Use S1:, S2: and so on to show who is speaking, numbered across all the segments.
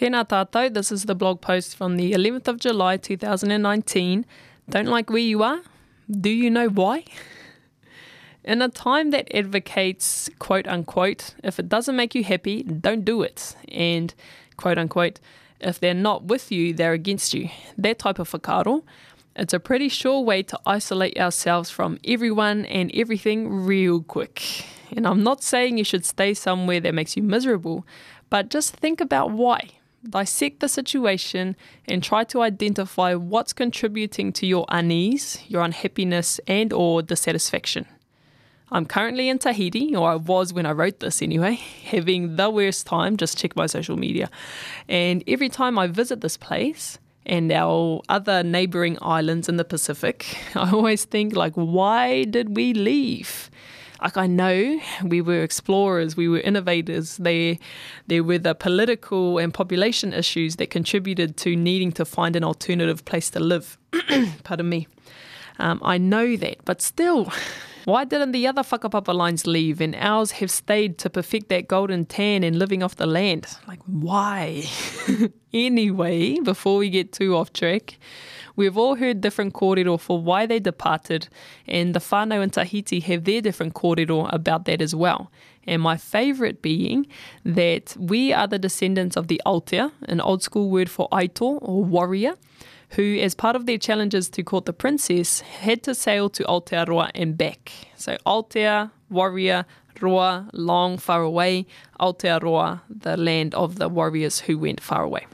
S1: Tēnā tātou, this is the blog post from the 11th of July 2019. Don't like where you are? Do you know why? In a time that advocates, quote unquote, if it doesn't make you happy, don't do it. And, quote unquote, if they're not with you, they're against you. That type of whakaaro. It's a pretty sure way to isolate ourselves from everyone and everything real quick. And I'm not saying you should stay somewhere that makes you miserable, but just think about why. Dissect the situation and try to identify what's contributing to your unease, your unhappiness and or dissatisfaction. I'm currently in Tahiti, or I was when I wrote this anyway, having the worst time. Just check my social media. And every time I visit this place and our other neighboring islands in the Pacific, I always think, like, why did we leave? Like I know we were explorers, we were innovators. They, there were the political and population issues that contributed to needing to find an alternative place to live. Pardon me. Um, I know that, but still, why didn't the other whakapapa lines leave and ours have stayed to perfect that golden tan and living off the land? Like, why? anyway, before we get too off track, we've all heard different kōrero for why they departed, and the whānau in Tahiti have their different kōrero about that as well. And my favourite being that we are the descendants of the Aotea, an old school word for aito or warrior, who, as part of their challenges to court the princess, had to sail to Aotearoa and back. So Aotea, warrior, Roa, long, far away, Aotearoa, the land of the warriors who went far away.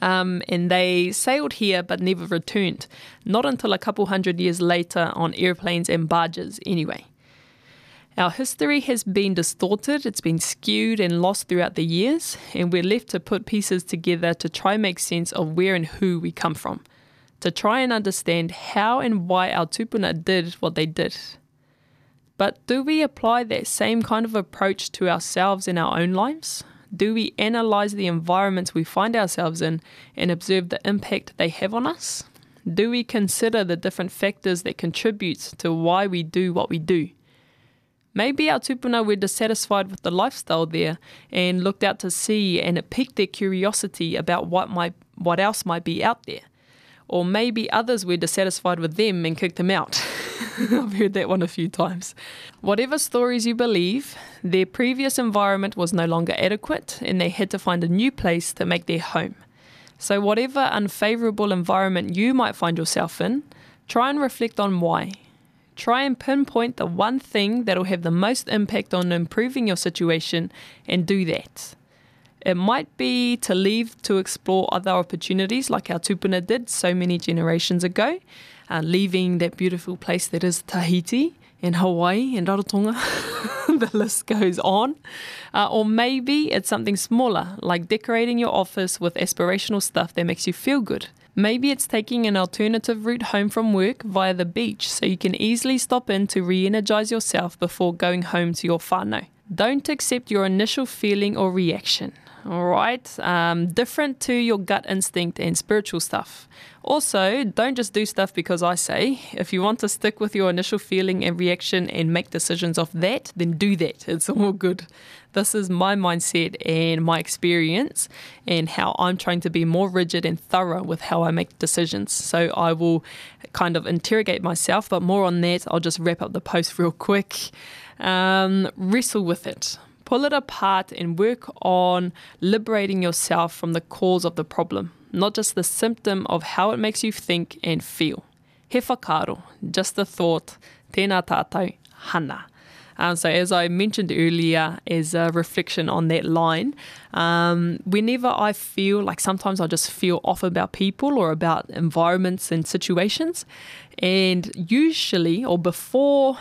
S1: Um, and they sailed here but never returned, not until a couple hundred years later on airplanes and barges, anyway. Our history has been distorted, it's been skewed and lost throughout the years, and we're left to put pieces together to try and make sense of where and who we come from, to try and understand how and why our tupuna did what they did. But do we apply that same kind of approach to ourselves in our own lives? Do we analyze the environments we find ourselves in and observe the impact they have on us? Do we consider the different factors that contribute to why we do what we do? Maybe our tupuna were dissatisfied with the lifestyle there and looked out to sea and it piqued their curiosity about what might what else might be out there. Or maybe others were dissatisfied with them and kicked them out. I've heard that one a few times. Whatever stories you believe, their previous environment was no longer adequate and they had to find a new place to make their home. So, whatever unfavourable environment you might find yourself in, try and reflect on why Try and pinpoint the one thing that'll have the most impact on improving your situation and do that. It might be to leave to explore other opportunities like our tupuna did so many generations ago, uh, leaving that beautiful place that is Tahiti and Hawaii and Rarotonga. the list goes on. Uh, or maybe it's something smaller, like decorating your office with aspirational stuff that makes you feel good. Maybe it's taking an alternative route home from work via the beach so you can easily stop in to re energize yourself before going home to your whānau. Don't accept your initial feeling or reaction. All right, um, different to your gut instinct and spiritual stuff. Also, don't just do stuff because I say. If you want to stick with your initial feeling and reaction and make decisions off that, then do that. It's all good. This is my mindset and my experience, and how I'm trying to be more rigid and thorough with how I make decisions. So I will kind of interrogate myself, but more on that. I'll just wrap up the post real quick. Um, wrestle with it pull it apart and work on liberating yourself from the cause of the problem, not just the symptom of how it makes you think and feel. He just a thought, tēnā tātou, hana. Um, so, as I mentioned earlier, as a reflection on that line, um, whenever I feel like sometimes I just feel off about people or about environments and situations, and usually or before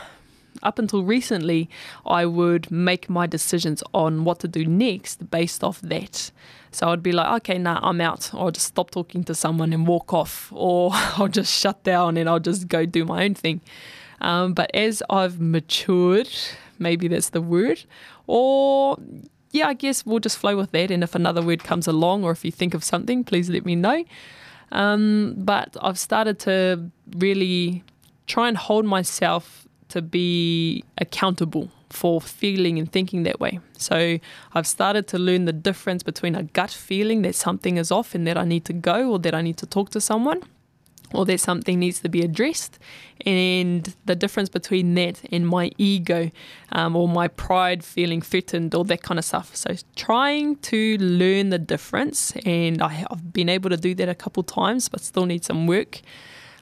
S1: up until recently, I would make my decisions on what to do next based off that. So I'd be like, okay, nah, I'm out, I'll just stop talking to someone and walk off, or I'll just shut down and I'll just go do my own thing. Um, but as I've matured, maybe that's the word, or yeah, I guess we'll just flow with that. And if another word comes along, or if you think of something, please let me know. Um, but I've started to really try and hold myself to be accountable for feeling and thinking that way. So I've started to learn the difference between a gut feeling that something is off and that I need to go or that I need to talk to someone or that something needs to be addressed, and the difference between that and my ego um, or my pride feeling threatened or that kind of stuff. So, trying to learn the difference, and I, have been able to do that a couple times, but still need some work.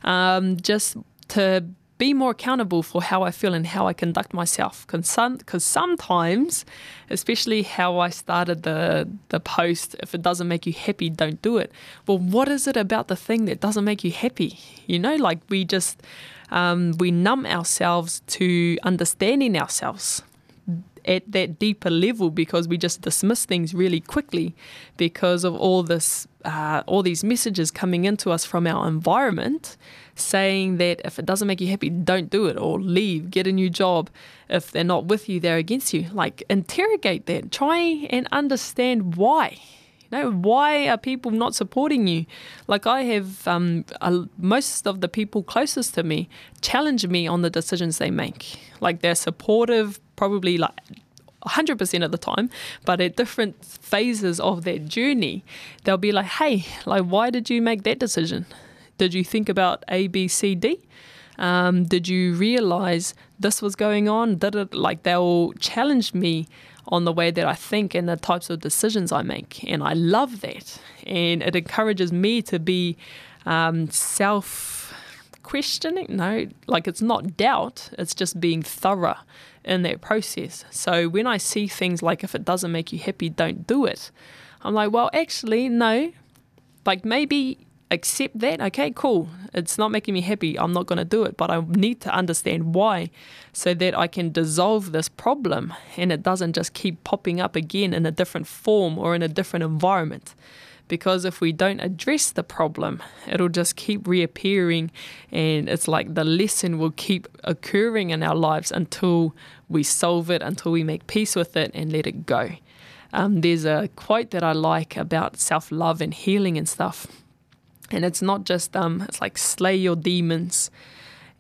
S1: Um, just to be more accountable for how I feel and how I conduct myself. Because sometimes, especially how I started the, the post, if it doesn't make you happy, don't do it. Well, what is it about the thing that doesn't make you happy? You know, like we just, um, we numb ourselves to understanding ourselves at that deeper level because we just dismiss things really quickly because of all this uh, all these messages coming into us from our environment saying that if it doesn't make you happy don't do it or leave get a new job if they're not with you they're against you like interrogate that try and understand why you know, why are people not supporting you? Like I have, um, most of the people closest to me challenge me on the decisions they make. Like they're supportive, probably like 100% of the time, but at different phases of their journey, they'll be like, hey, like, why did you make that decision? Did you think about A, B, C, D? Um, did you realize this was going on? Did it, like, they'll challenge me on the way that I think and the types of decisions I make. And I love that. And it encourages me to be um, self questioning. No, like it's not doubt, it's just being thorough in that process. So when I see things like if it doesn't make you happy, don't do it, I'm like, well, actually, no. Like maybe accept that. Okay, cool. It's not making me happy. I'm not going to do it, but I need to understand why so that I can dissolve this problem and it doesn't just keep popping up again in a different form or in a different environment. Because if we don't address the problem, it'll just keep reappearing, and it's like the lesson will keep occurring in our lives until we solve it, until we make peace with it and let it go. Um, there's a quote that I like about self love and healing and stuff and it's not just um, it's like slay your demons,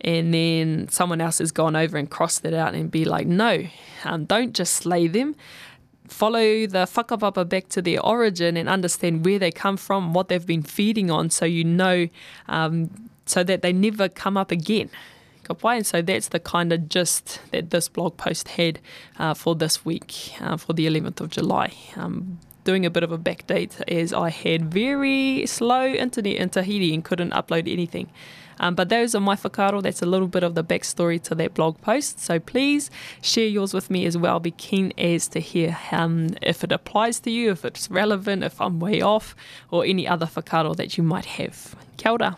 S1: and then someone else has gone over and crossed it out and be like, no, um, don't just slay them. Follow the whakapapa back to their origin and understand where they come from, what they've been feeding on, so you know, um, so that they never come up again. And so that's the kind of gist that this blog post had uh, for this week, uh, for the 11th of July. Um, doing a bit of a backdate as I had very slow internet in Tahiti and couldn't upload anything. Um, but those are my whakaaro. That's a little bit of the backstory to that blog post. So please share yours with me as well. Be keen as to hear um, if it applies to you, if it's relevant, if I'm way off, or any other whakaaro that you might have. Kia ora.